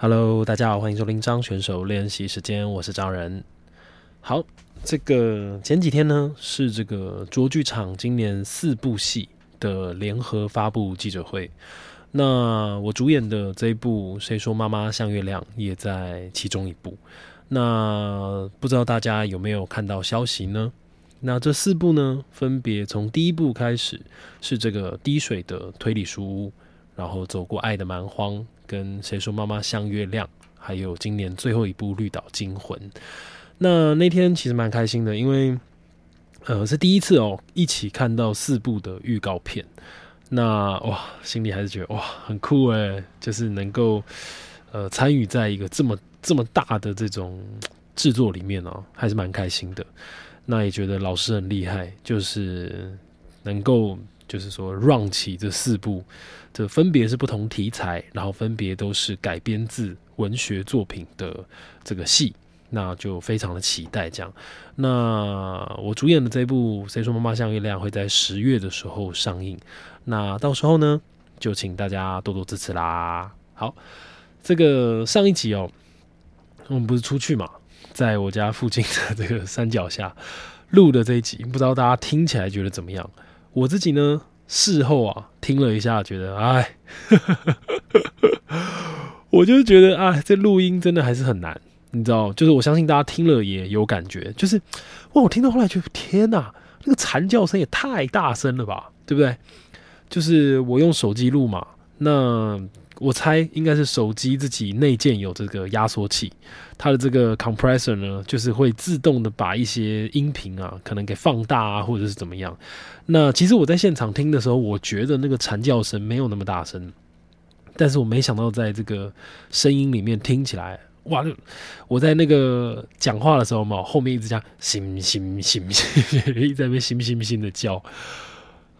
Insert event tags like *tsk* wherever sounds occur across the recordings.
Hello，大家好，欢迎收听张选手练习时间，我是张仁。好，这个前几天呢是这个卓剧场今年四部戏的联合发布记者会，那我主演的这一部《谁说妈妈像月亮》也在其中一部。那不知道大家有没有看到消息呢？那这四部呢，分别从第一部开始是这个滴水的推理书屋，然后走过爱的蛮荒。跟谁说妈妈像月亮，还有今年最后一部《绿岛惊魂》。那那天其实蛮开心的，因为呃是第一次哦，一起看到四部的预告片。那哇，心里还是觉得哇很酷诶，就是能够呃参与在一个这么这么大的这种制作里面哦，还是蛮开心的。那也觉得老师很厉害，就是能够。就是说，run 起这四部，这分别是不同题材，然后分别都是改编自文学作品的这个戏，那就非常的期待这样。那我主演的这部《谁说妈妈像月亮》会在十月的时候上映，那到时候呢，就请大家多多支持啦。好，这个上一集哦，我们不是出去嘛，在我家附近的这个山脚下录的这一集，不知道大家听起来觉得怎么样？我自己呢，事后啊听了一下，觉得哎，*laughs* 我就觉得啊，这录音真的还是很难，你知道？就是我相信大家听了也有感觉，就是哇，我听到后来就天哪，那个惨叫声也太大声了吧，对不对？就是我用手机录嘛，那。我猜应该是手机自己内建有这个压缩器，它的这个 compressor 呢，就是会自动的把一些音频啊，可能给放大啊，或者是怎么样。那其实我在现场听的时候，我觉得那个惨叫声没有那么大声，但是我没想到在这个声音里面听起来，哇！我在那个讲话的时候嘛，后面一直讲“行行行行”，一直在那“行行行”的叫。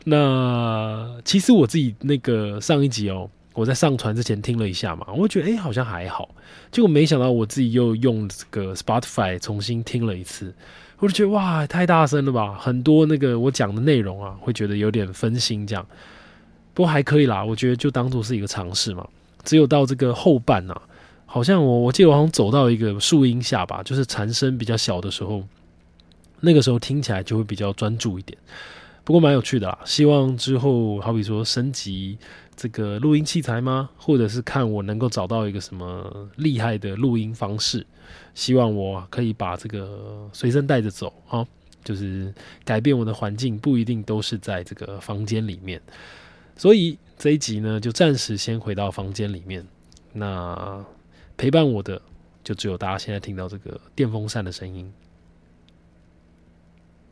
那其实我自己那个上一集哦。我在上传之前听了一下嘛，我觉得哎好像还好，结果没想到我自己又用这个 Spotify 重新听了一次，我就觉得哇太大声了吧，很多那个我讲的内容啊，会觉得有点分心这样。不过还可以啦，我觉得就当做是一个尝试嘛。只有到这个后半呢，好像我我记得我好像走到一个树荫下吧，就是蝉声比较小的时候，那个时候听起来就会比较专注一点。不过蛮有趣的啦，希望之后好比说升级这个录音器材吗？或者是看我能够找到一个什么厉害的录音方式，希望我可以把这个随身带着走啊，就是改变我的环境，不一定都是在这个房间里面。所以这一集呢，就暂时先回到房间里面。那陪伴我的，就只有大家现在听到这个电风扇的声音。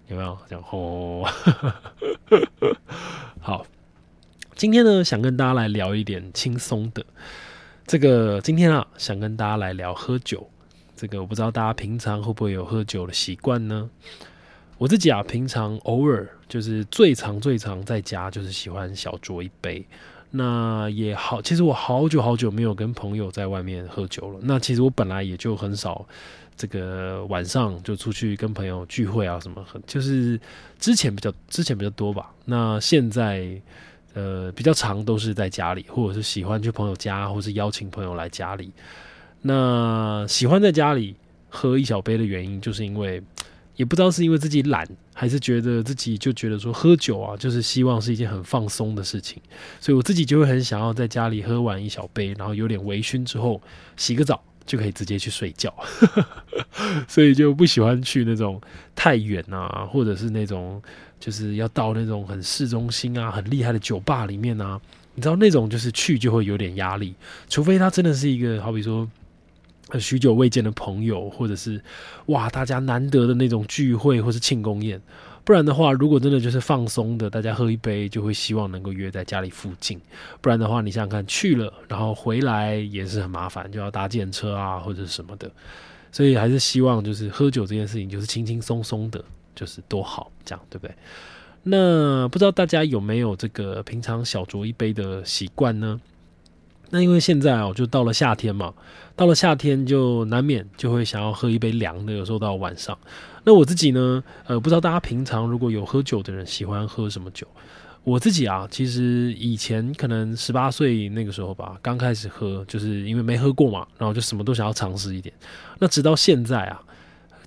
有没有这样？*laughs* 今天呢，想跟大家来聊一点轻松的。这个今天啊，想跟大家来聊喝酒。这个我不知道大家平常会不会有喝酒的习惯呢？我自己啊，平常偶尔就是最常最常在家，就是喜欢小酌一杯。那也好，其实我好久好久没有跟朋友在外面喝酒了。那其实我本来也就很少。这个晚上就出去跟朋友聚会啊，什么很就是之前比较之前比较多吧。那现在呃比较长都是在家里，或者是喜欢去朋友家，或是邀请朋友来家里。那喜欢在家里喝一小杯的原因，就是因为也不知道是因为自己懒，还是觉得自己就觉得说喝酒啊，就是希望是一件很放松的事情，所以我自己就会很想要在家里喝完一小杯，然后有点微醺之后洗个澡。就可以直接去睡觉，*laughs* 所以就不喜欢去那种太远啊，或者是那种就是要到那种很市中心啊、很厉害的酒吧里面啊。你知道那种就是去就会有点压力，除非他真的是一个好比说许久未见的朋友，或者是哇大家难得的那种聚会或是庆功宴。不然的话，如果真的就是放松的，大家喝一杯就会希望能够约在家里附近。不然的话，你想想看，去了然后回来也是很麻烦，就要搭电车啊或者什么的。所以还是希望就是喝酒这件事情就是轻轻松松的，就是多好，这样对不对？那不知道大家有没有这个平常小酌一杯的习惯呢？那因为现在哦，就到了夏天嘛，到了夏天就难免就会想要喝一杯凉的，有时候到晚上。那我自己呢，呃，不知道大家平常如果有喝酒的人喜欢喝什么酒？我自己啊，其实以前可能十八岁那个时候吧，刚开始喝，就是因为没喝过嘛，然后就什么都想要尝试一点。那直到现在啊，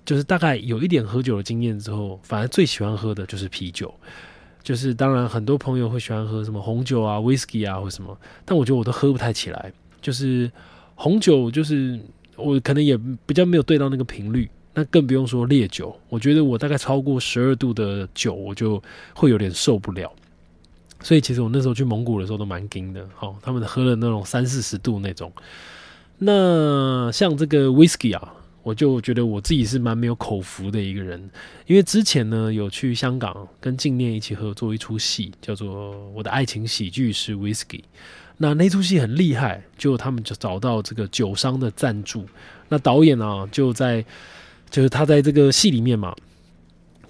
就是大概有一点喝酒的经验之后，反而最喜欢喝的就是啤酒。就是当然，很多朋友会喜欢喝什么红酒啊、whisky 啊或什么，但我觉得我都喝不太起来。就是红酒，就是我可能也比较没有对到那个频率。那更不用说烈酒，我觉得我大概超过十二度的酒，我就会有点受不了。所以其实我那时候去蒙古的时候都蛮惊的，好，他们喝了那种三四十度那种。那像这个 whisky 啊，我就觉得我自己是蛮没有口福的一个人，因为之前呢有去香港跟静念一起合作一出戏，叫做《我的爱情喜剧是 whisky》。那那出戏很厉害，就他们就找到这个酒商的赞助，那导演呢就在就是他在这个戏里面嘛。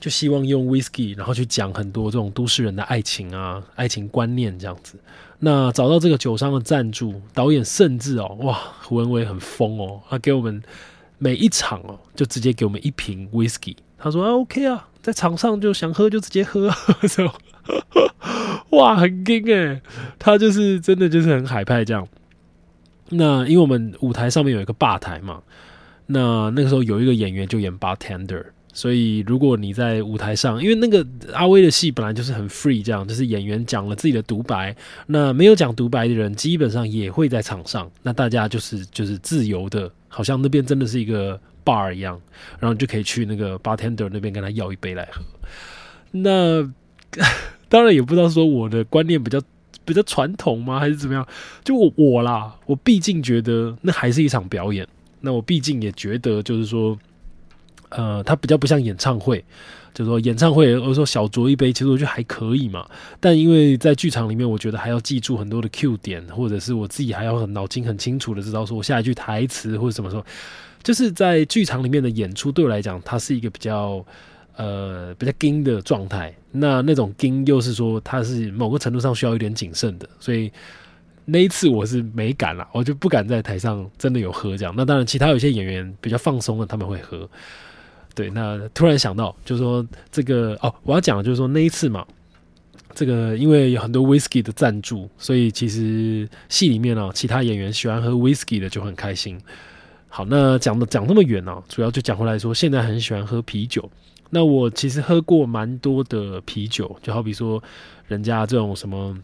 就希望用 whisky，然后去讲很多这种都市人的爱情啊、爱情观念这样子。那找到这个酒商的赞助，导演甚至哦，哇，胡文伟很疯哦，他给我们每一场哦，就直接给我们一瓶 whisky。他说啊，OK 啊，在场上就想喝就直接喝，*laughs* *laughs* 哇，很劲哎，他就是真的就是很海派这样。那因为我们舞台上面有一个吧台嘛，那那个时候有一个演员就演 bartender。所以，如果你在舞台上，因为那个阿威的戏本来就是很 free，这样就是演员讲了自己的独白，那没有讲独白的人基本上也会在场上，那大家就是就是自由的，好像那边真的是一个 bar 一样，然后你就可以去那个 bartender 那边跟他要一杯来喝。那 *laughs* 当然也不知道说我的观念比较比较传统吗，还是怎么样？就我我啦，我毕竟觉得那还是一场表演，那我毕竟也觉得就是说。呃，它比较不像演唱会，就说演唱会，我说小酌一杯，其实我觉得还可以嘛。但因为在剧场里面，我觉得还要记住很多的 Q 点，或者是我自己还要很脑筋很清楚的知道说我下一句台词或者什么时候，就是在剧场里面的演出，对我来讲，它是一个比较呃比较惊的状态。那那种惊又是说，它是某个程度上需要一点谨慎的，所以那一次我是没敢了，我就不敢在台上真的有喝这样。那当然，其他有些演员比较放松的，他们会喝。对，那突然想到，就是说这个哦，我要讲的就是说那一次嘛，这个因为有很多 whisky 的赞助，所以其实戏里面呢，其他演员喜欢喝 whisky 的就很开心。好，那讲的讲那么远呢，主要就讲回来说，现在很喜欢喝啤酒。那我其实喝过蛮多的啤酒，就好比说人家这种什么。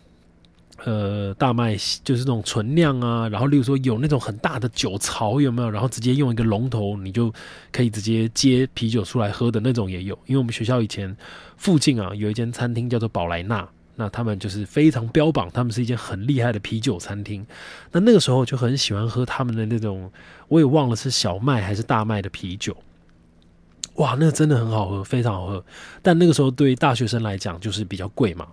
呃，大麦就是那种存酿啊，然后例如说有那种很大的酒槽，有没有？然后直接用一个龙头，你就可以直接接啤酒出来喝的那种也有。因为我们学校以前附近啊有一间餐厅叫做宝莱纳，那他们就是非常标榜，他们是一间很厉害的啤酒餐厅。那那个时候就很喜欢喝他们的那种，我也忘了是小麦还是大麦的啤酒。哇，那真的很好喝，非常好喝。但那个时候对于大学生来讲就是比较贵嘛。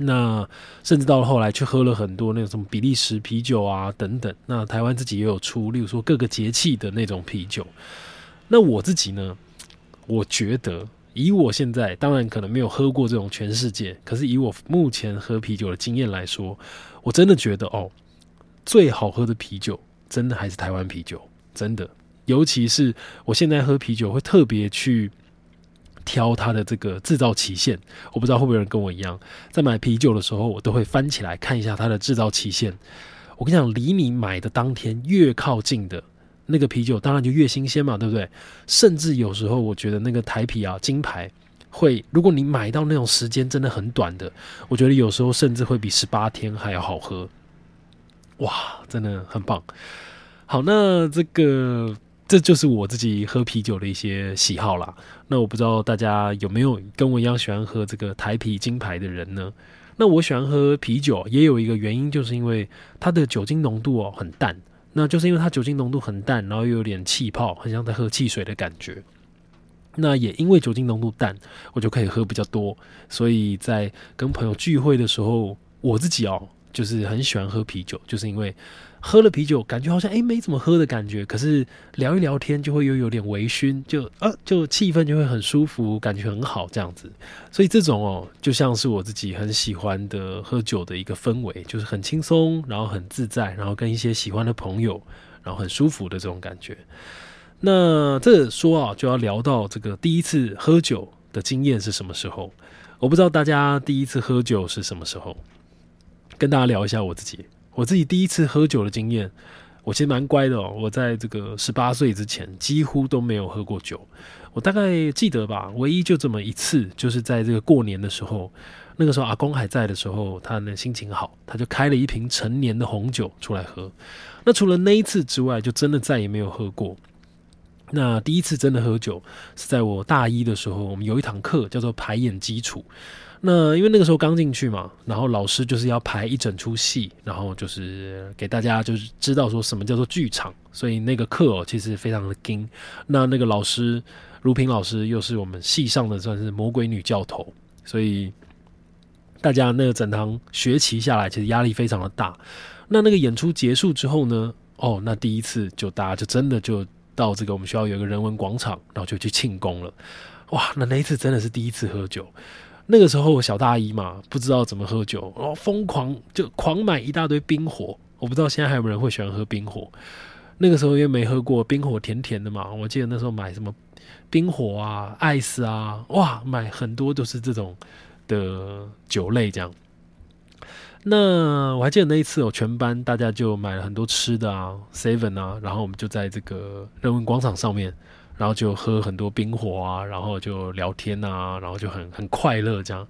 那甚至到了后来，去喝了很多那种什么比利时啤酒啊等等。那台湾自己也有出，例如说各个节气的那种啤酒。那我自己呢，我觉得以我现在当然可能没有喝过这种全世界，可是以我目前喝啤酒的经验来说，我真的觉得哦，最好喝的啤酒真的还是台湾啤酒，真的。尤其是我现在喝啤酒会特别去。挑它的这个制造期限，我不知道会不会有人跟我一样，在买啤酒的时候，我都会翻起来看一下它的制造期限。我跟你讲，离你买的当天越靠近的那个啤酒，当然就越新鲜嘛，对不对？甚至有时候，我觉得那个台啤啊，金牌会，如果你买到那种时间真的很短的，我觉得有时候甚至会比十八天还要好喝。哇，真的很棒。好，那这个。这就是我自己喝啤酒的一些喜好啦。那我不知道大家有没有跟我一样喜欢喝这个台啤金牌的人呢？那我喜欢喝啤酒，也有一个原因，就是因为它的酒精浓度哦很淡。那就是因为它酒精浓度很淡，然后又有点气泡，很像在喝汽水的感觉。那也因为酒精浓度淡，我就可以喝比较多。所以在跟朋友聚会的时候，我自己哦就是很喜欢喝啤酒，就是因为。喝了啤酒，感觉好像诶没怎么喝的感觉，可是聊一聊天就会又有点微醺，就啊就气氛就会很舒服，感觉很好这样子。所以这种哦，就像是我自己很喜欢的喝酒的一个氛围，就是很轻松，然后很自在，然后跟一些喜欢的朋友，然后很舒服的这种感觉。那这说啊，就要聊到这个第一次喝酒的经验是什么时候？我不知道大家第一次喝酒是什么时候，跟大家聊一下我自己。我自己第一次喝酒的经验，我其实蛮乖的哦。我在这个十八岁之前，几乎都没有喝过酒。我大概记得吧，唯一就这么一次，就是在这个过年的时候，那个时候阿公还在的时候，他呢心情好，他就开了一瓶陈年的红酒出来喝。那除了那一次之外，就真的再也没有喝过。那第一次真的喝酒是在我大一的时候，我们有一堂课叫做排演基础。那因为那个时候刚进去嘛，然后老师就是要排一整出戏，然后就是给大家就是知道说什么叫做剧场，所以那个课其实非常的精。那那个老师如萍老师又是我们系上的算是魔鬼女教头，所以大家那个整堂学期下来其实压力非常的大。那那个演出结束之后呢，哦，那第一次就大家就真的就。到这个我们学校有一个人文广场，然后就去庆功了。哇，那那一次真的是第一次喝酒。那个时候我小大一嘛，不知道怎么喝酒，然后疯狂就狂买一大堆冰火。我不知道现在还有没有人会喜欢喝冰火。那个时候因为没喝过冰火，甜甜的嘛。我记得那时候买什么冰火啊、艾斯啊，哇，买很多都是这种的酒类这样。那我还记得那一次我，全班大家就买了很多吃的啊，seven 啊，然后我们就在这个人文广场上面，然后就喝很多冰火啊，然后就聊天啊，然后就很很快乐这样。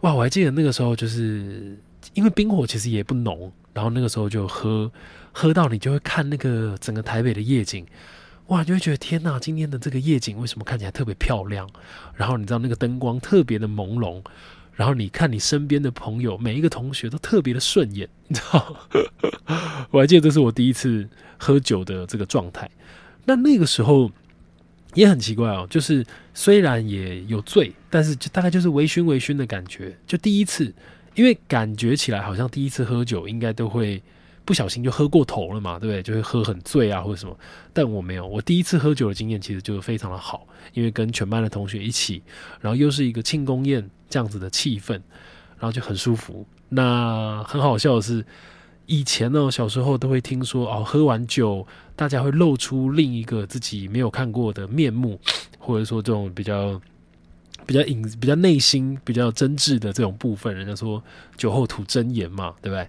哇，我还记得那个时候就是因为冰火其实也不浓，然后那个时候就喝喝到你就会看那个整个台北的夜景，哇，你就会觉得天哪，今天的这个夜景为什么看起来特别漂亮？然后你知道那个灯光特别的朦胧。然后你看你身边的朋友，每一个同学都特别的顺眼，你知道？我还记得这是我第一次喝酒的这个状态。*laughs* 那那个时候也很奇怪哦，就是虽然也有醉，但是就大概就是微醺微醺的感觉。就第一次，因为感觉起来好像第一次喝酒应该都会。不小心就喝过头了嘛，对不对？就会喝很醉啊，或者什么。但我没有，我第一次喝酒的经验其实就非常的好，因为跟全班的同学一起，然后又是一个庆功宴这样子的气氛，然后就很舒服。那很好笑的是，以前呢，小时候都会听说哦，喝完酒大家会露出另一个自己没有看过的面目，或者说这种比较比较隐、比较内心、比较真挚的这种部分。人家说酒后吐真言嘛，对不对？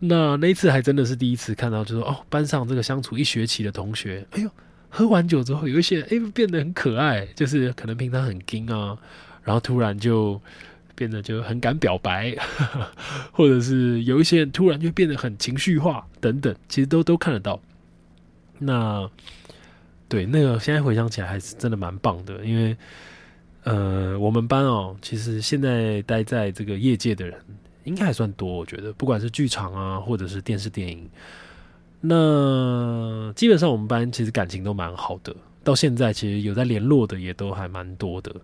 那那一次还真的是第一次看到，就是哦，班上这个相处一学期的同学，哎呦，喝完酒之后有一些哎变得很可爱，就是可能平常很惊啊，然后突然就变得就很敢表白，*laughs* 或者是有一些人突然就变得很情绪化等等，其实都都看得到。那对那个现在回想起来还是真的蛮棒的，因为呃，我们班哦，其实现在待在这个业界的人。应该还算多，我觉得，不管是剧场啊，或者是电视电影，那基本上我们班其实感情都蛮好的，到现在其实有在联络的也都还蛮多的。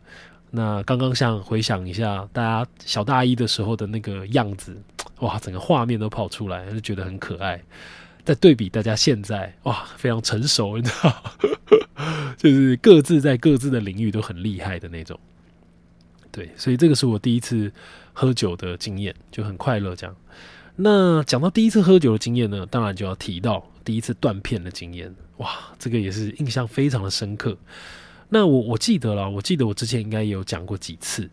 那刚刚像回想一下，大家小大一的时候的那个样子，*tsk* 哇，整个画面都跑出来，就觉得很可爱。再对比大家现在，哇，非常成熟，你知道，*laughs* 就是各自在各自的领域都很厉害的那种。对，所以这个是我第一次。喝酒的经验就很快乐，这样。那讲到第一次喝酒的经验呢，当然就要提到第一次断片的经验。哇，这个也是印象非常的深刻。那我我记得了，我记得我之前应该有讲过几次。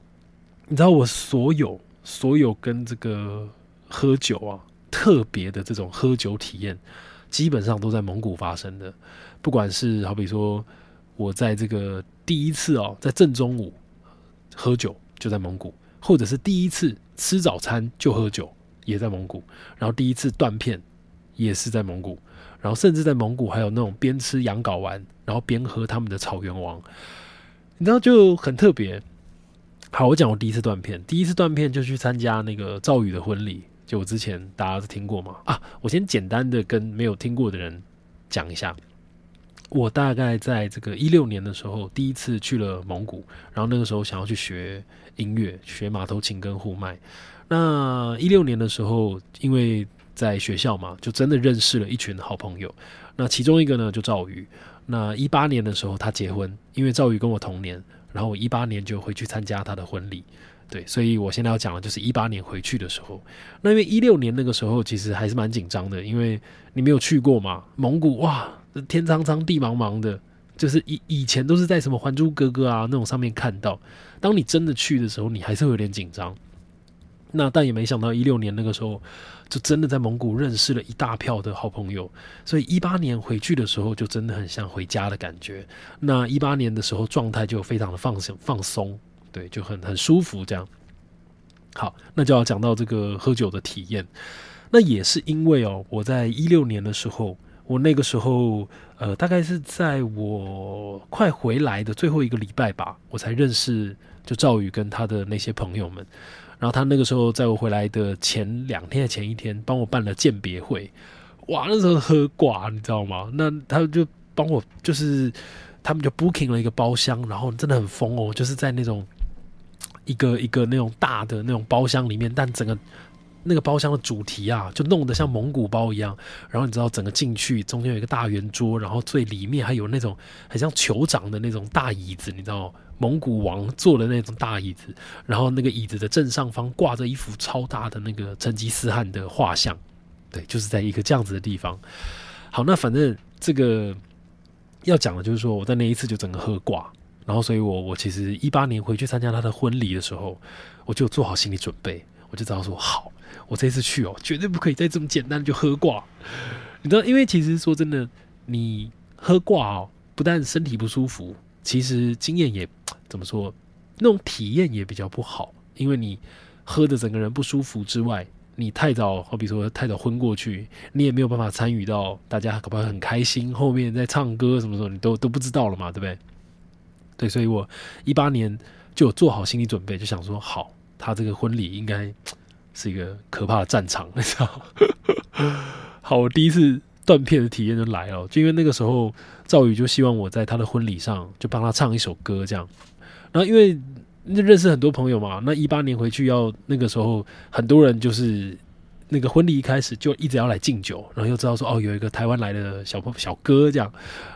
你知道我所有所有跟这个喝酒啊特别的这种喝酒体验，基本上都在蒙古发生的。不管是好比说我在这个第一次哦，在正中午喝酒，就在蒙古。或者是第一次吃早餐就喝酒，也在蒙古；然后第一次断片，也是在蒙古；然后甚至在蒙古还有那种边吃羊睾丸，然后边喝他们的草原王，你知道就很特别。好，我讲我第一次断片，第一次断片就去参加那个赵宇的婚礼，就我之前大家都听过嘛啊，我先简单的跟没有听过的人讲一下。我大概在这个一六年的时候，第一次去了蒙古，然后那个时候想要去学音乐，学马头琴跟呼麦。那一六年的时候，因为在学校嘛，就真的认识了一群好朋友。那其中一个呢，就赵宇。那一八年的时候，他结婚，因为赵宇跟我同年，然后我一八年就回去参加他的婚礼。对，所以我现在要讲的就是一八年回去的时候。那因为一六年那个时候其实还是蛮紧张的，因为你没有去过嘛，蒙古哇。天苍苍，地茫茫的，就是以以前都是在什么《还珠格格》啊那种上面看到，当你真的去的时候，你还是会有点紧张。那但也没想到一六年那个时候，就真的在蒙古认识了一大票的好朋友，所以一八年回去的时候就真的很像回家的感觉。那一八年的时候状态就非常的放松放松，对，就很很舒服这样。好，那就要讲到这个喝酒的体验。那也是因为哦，我在一六年的时候，我那个时候呃，大概是在我快回来的最后一个礼拜吧，我才认识就赵宇跟他的那些朋友们。然后他那个时候在我回来的前两天的前一天，帮我办了鉴别会。哇，那时候喝挂，你知道吗？那他就帮我，就是他们就 booking 了一个包厢，然后真的很疯哦，就是在那种一个一个那种大的那种包厢里面，但整个。那个包厢的主题啊，就弄得像蒙古包一样。然后你知道，整个进去中间有一个大圆桌，然后最里面还有那种很像酋长的那种大椅子，你知道，蒙古王坐的那种大椅子。然后那个椅子的正上方挂着一幅超大的那个成吉思汗的画像。对，就是在一个这样子的地方。好，那反正这个要讲的就是说，我在那一次就整个喝挂。然后，所以我我其实一八年回去参加他的婚礼的时候，我就做好心理准备，我就知道说好。我这次去哦，绝对不可以再这么简单就喝挂。你知道，因为其实说真的，你喝挂哦，不但身体不舒服，其实经验也 *tsk* 怎么说，那种体验也比较不好。因为你喝的整个人不舒服之外，你太早，好比说太早昏过去，你也没有办法参与到大家可不可以很开心，后面在唱歌什么时候你都都不知道了嘛，对不对？对，所以我一八年就做好心理准备，就想说，好，他这个婚礼应该。是一个可怕的战场，你知道？*laughs* 好，我第一次断片的体验就来了，就因为那个时候赵宇就希望我在他的婚礼上就帮他唱一首歌，这样。然后因为认识很多朋友嘛，那一八年回去要那个时候很多人就是那个婚礼一开始就一直要来敬酒，然后又知道说哦有一个台湾来的小朋小哥这样，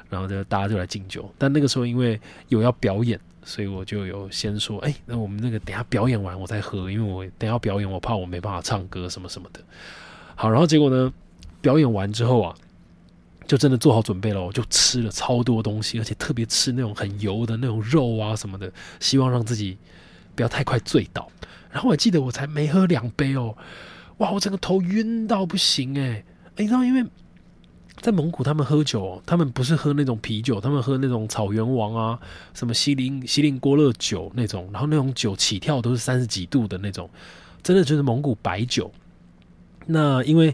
然后就大家就来敬酒。但那个时候因为有要表演。所以我就有先说，哎，那我们那个等下表演完我再喝，因为我等下表演，我怕我没办法唱歌什么什么的。好，然后结果呢，表演完之后啊，就真的做好准备了，我就吃了超多东西，而且特别吃那种很油的那种肉啊什么的，希望让自己不要太快醉倒。然后我记得我才没喝两杯哦，哇，我整个头晕到不行哎，你知道因为。在蒙古，他们喝酒，他们不是喝那种啤酒，他们喝那种草原王啊，什么锡林锡林郭勒酒那种，然后那种酒起跳都是三十几度的那种，真的就是蒙古白酒。那因为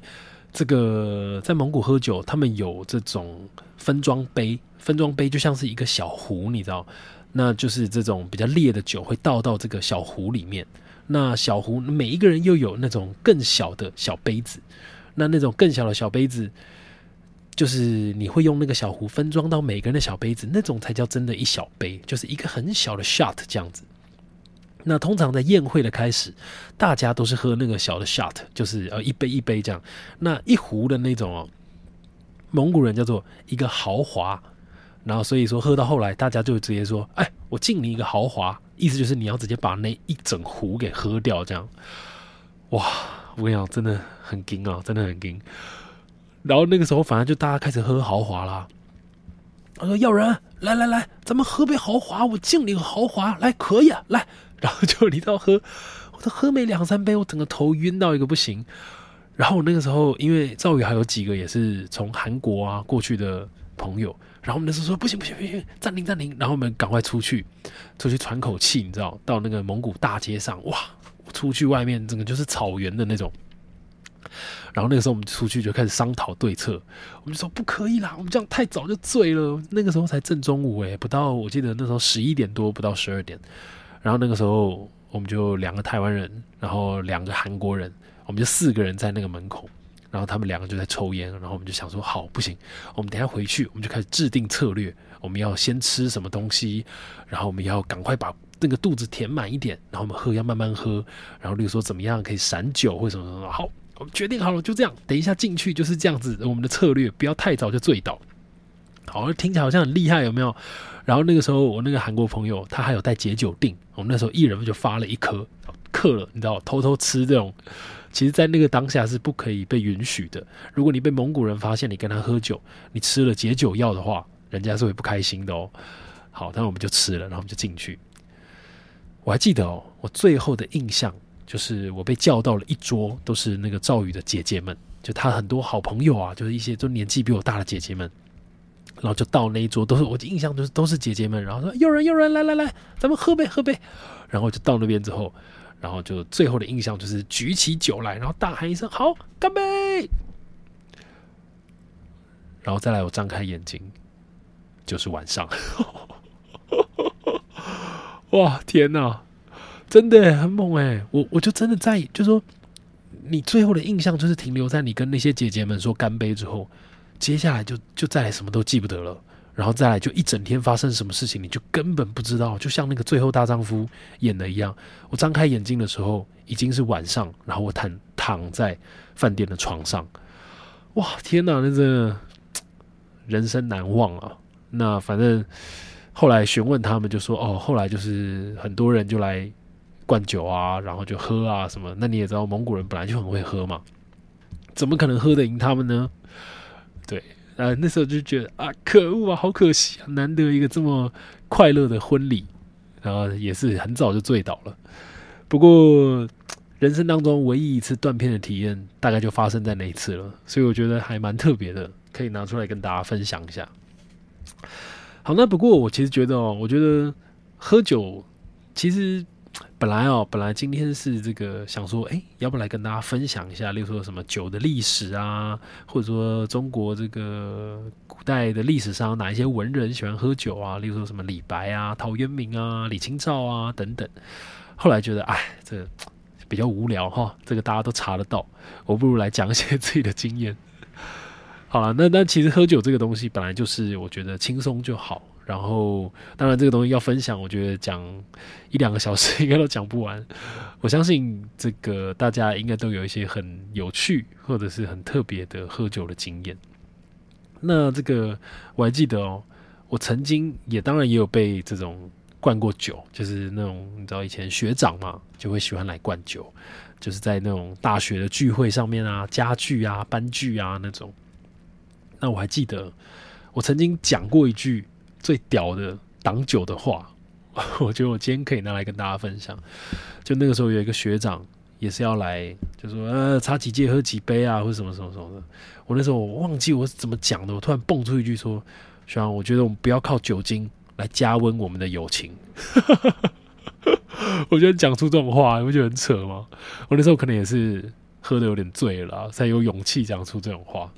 这个在蒙古喝酒，他们有这种分装杯，分装杯就像是一个小壶，你知道，那就是这种比较烈的酒会倒到这个小壶里面。那小壶每一个人又有那种更小的小杯子，那那种更小的小杯子。就是你会用那个小壶分装到每个人的小杯子，那种才叫真的一小杯，就是一个很小的 shot 这样子。那通常在宴会的开始，大家都是喝那个小的 shot，就是呃一杯一杯这样。那一壶的那种哦，蒙古人叫做一个豪华。然后所以说喝到后来，大家就直接说：“哎，我敬你一个豪华。”意思就是你要直接把那一整壶给喝掉这样。哇，我跟你讲，真的很惊啊，真的很惊。然后那个时候，反正就大家开始喝豪华啦。他说：“要人来来来，咱们喝杯豪华，我敬你个豪华，来可以啊，来。”然后就离到喝，我都喝没两三杯，我整个头晕到一个不行。然后我那个时候，因为赵宇还有几个也是从韩国啊过去的朋友，然后我们那时候说：“不行不行不行，暂停暂停。”然后我们赶快出去，出去喘口气，你知道，到那个蒙古大街上，哇，出去外面整个就是草原的那种。然后那个时候我们出去就开始商讨对策，我们就说不可以啦，我们这样太早就醉了。那个时候才正中午诶，不到我记得那时候十一点多，不到十二点。然后那个时候我们就两个台湾人，然后两个韩国人，我们就四个人在那个门口，然后他们两个就在抽烟。然后我们就想说，好，不行，我们等下回去，我们就开始制定策略，我们要先吃什么东西，然后我们要赶快把那个肚子填满一点，然后我们喝要慢慢喝，然后例如说怎么样可以闪酒或什么什么好。我们决定好了，就这样。等一下进去就是这样子，我们的策略不要太早就醉倒。好像，听起来好像很厉害，有没有？然后那个时候，我那个韩国朋友他还有带解酒锭，我们那时候一人就发了一颗，嗑了，你知道，偷偷吃这种，其实，在那个当下是不可以被允许的。如果你被蒙古人发现你跟他喝酒，你吃了解酒药的话，人家是会不开心的哦。好，那我们就吃了，然后我们就进去。我还记得哦，我最后的印象就是我被叫到了一桌，都是那个赵宇的姐姐们，就他很多好朋友啊，就是一些就年纪比我大的姐姐们，然后就到那一桌，都是我的印象都是都是姐姐们，然后说有人有人来来来，咱们喝杯喝杯，然后就到那边之后，然后就最后的印象就是举起酒来，然后大喊一声好干杯，然后再来我张开眼睛，就是晚上。哇天哪，真的很猛哎！我我就真的在，就说你最后的印象就是停留在你跟那些姐姐们说干杯之后，接下来就就再来什么都记不得了，然后再来就一整天发生什么事情你就根本不知道，就像那个最后大丈夫演的一样。我张开眼睛的时候已经是晚上，然后我躺躺在饭店的床上，哇天哪，那真的人生难忘啊！那反正。后来询问他们，就说：“哦，后来就是很多人就来灌酒啊，然后就喝啊什么。那你也知道，蒙古人本来就很会喝嘛，怎么可能喝得赢他们呢？对，呃，那时候就觉得啊，可恶啊，好可惜啊，难得一个这么快乐的婚礼，然后也是很早就醉倒了。不过人生当中唯一一次断片的体验，大概就发生在那一次了，所以我觉得还蛮特别的，可以拿出来跟大家分享一下。”好，那不过我其实觉得哦，我觉得喝酒其实本来哦，本来今天是这个想说，哎，要不来跟大家分享一下，例如说什么酒的历史啊，或者说中国这个古代的历史上哪一些文人喜欢喝酒啊，例如说什么李白啊、陶渊明啊、李清照啊等等。后来觉得，哎，这比较无聊哈，这个大家都查得到，我不如来讲一些 *laughs* 自己的经验。好了，那那其实喝酒这个东西本来就是我觉得轻松就好，然后当然这个东西要分享，我觉得讲一两个小时 *laughs* 应该都讲不完。我相信这个大家应该都有一些很有趣或者是很特别的喝酒的经验。那这个我还记得哦，我曾经也当然也有被这种灌过酒，就是那种你知道以前学长嘛就会喜欢来灌酒，就是在那种大学的聚会上面啊、家具啊、班具啊那种。那我还记得，我曾经讲过一句最屌的挡酒的话，*laughs* 我觉得我今天可以拿来跟大家分享。就那个时候有一个学长也是要来，就说呃，差几届喝几杯啊，或者什么什么什么的。我那时候我忘记我怎么讲的，我突然蹦出一句说：“学长，我觉得我们不要靠酒精来加温我们的友情。*laughs* ”我觉得讲出这种话，你不觉得很扯吗？我那时候可能也是喝的有点醉了，才有勇气讲出这种话。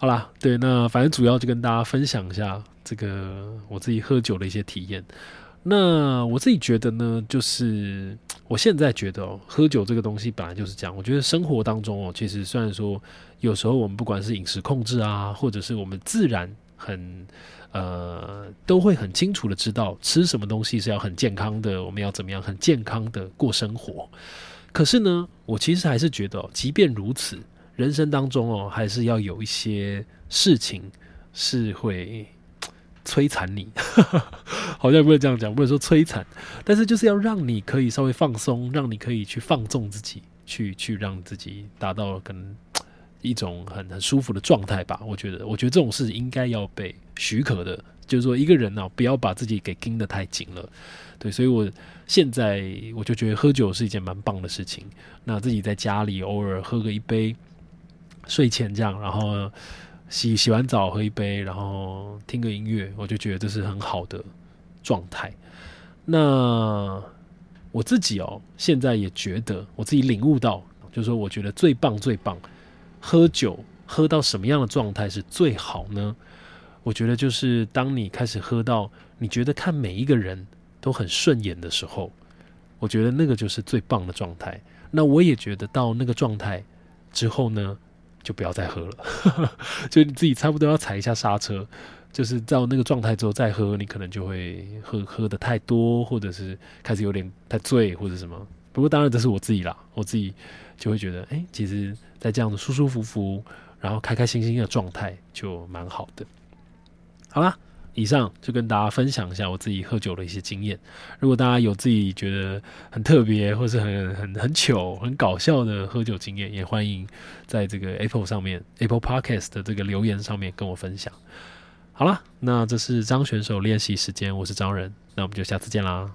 好啦，对，那反正主要就跟大家分享一下这个我自己喝酒的一些体验。那我自己觉得呢，就是我现在觉得哦，喝酒这个东西本来就是这样。我觉得生活当中哦，其实虽然说有时候我们不管是饮食控制啊，或者是我们自然很呃，都会很清楚的知道吃什么东西是要很健康的，我们要怎么样很健康的过生活。可是呢，我其实还是觉得，即便如此。人生当中哦，还是要有一些事情是会 *tsk* 摧残你，*laughs* 好像不能这样讲，不能说摧残，但是就是要让你可以稍微放松，让你可以去放纵自己，去去让自己达到跟一种很很舒服的状态吧。我觉得，我觉得这种事应该要被许可的，就是说一个人呢，不要把自己给盯得太紧了。对，所以我现在我就觉得喝酒是一件蛮棒的事情。那自己在家里偶尔喝个一杯。睡前这样，然后洗洗完澡喝一杯，然后听个音乐，我就觉得这是很好的状态。那我自己哦，现在也觉得我自己领悟到，就是说，我觉得最棒最棒，喝酒喝到什么样的状态是最好呢？我觉得就是当你开始喝到你觉得看每一个人都很顺眼的时候，我觉得那个就是最棒的状态。那我也觉得到那个状态之后呢？就不要再喝了，*laughs* 就你自己差不多要踩一下刹车，就是到那个状态之后再喝，你可能就会喝喝的太多，或者是开始有点太醉或者什么。不过当然这是我自己啦，我自己就会觉得，哎，其实在这样的舒舒服服，然后开开心心的状态就蛮好的。好啦。以上就跟大家分享一下我自己喝酒的一些经验。如果大家有自己觉得很特别，或是很很很糗、很搞笑的喝酒经验，也欢迎在这个 Apple 上面 Apple Podcast 的这个留言上面跟我分享。好了，那这是张选手练习时间，我是张仁，那我们就下次见啦。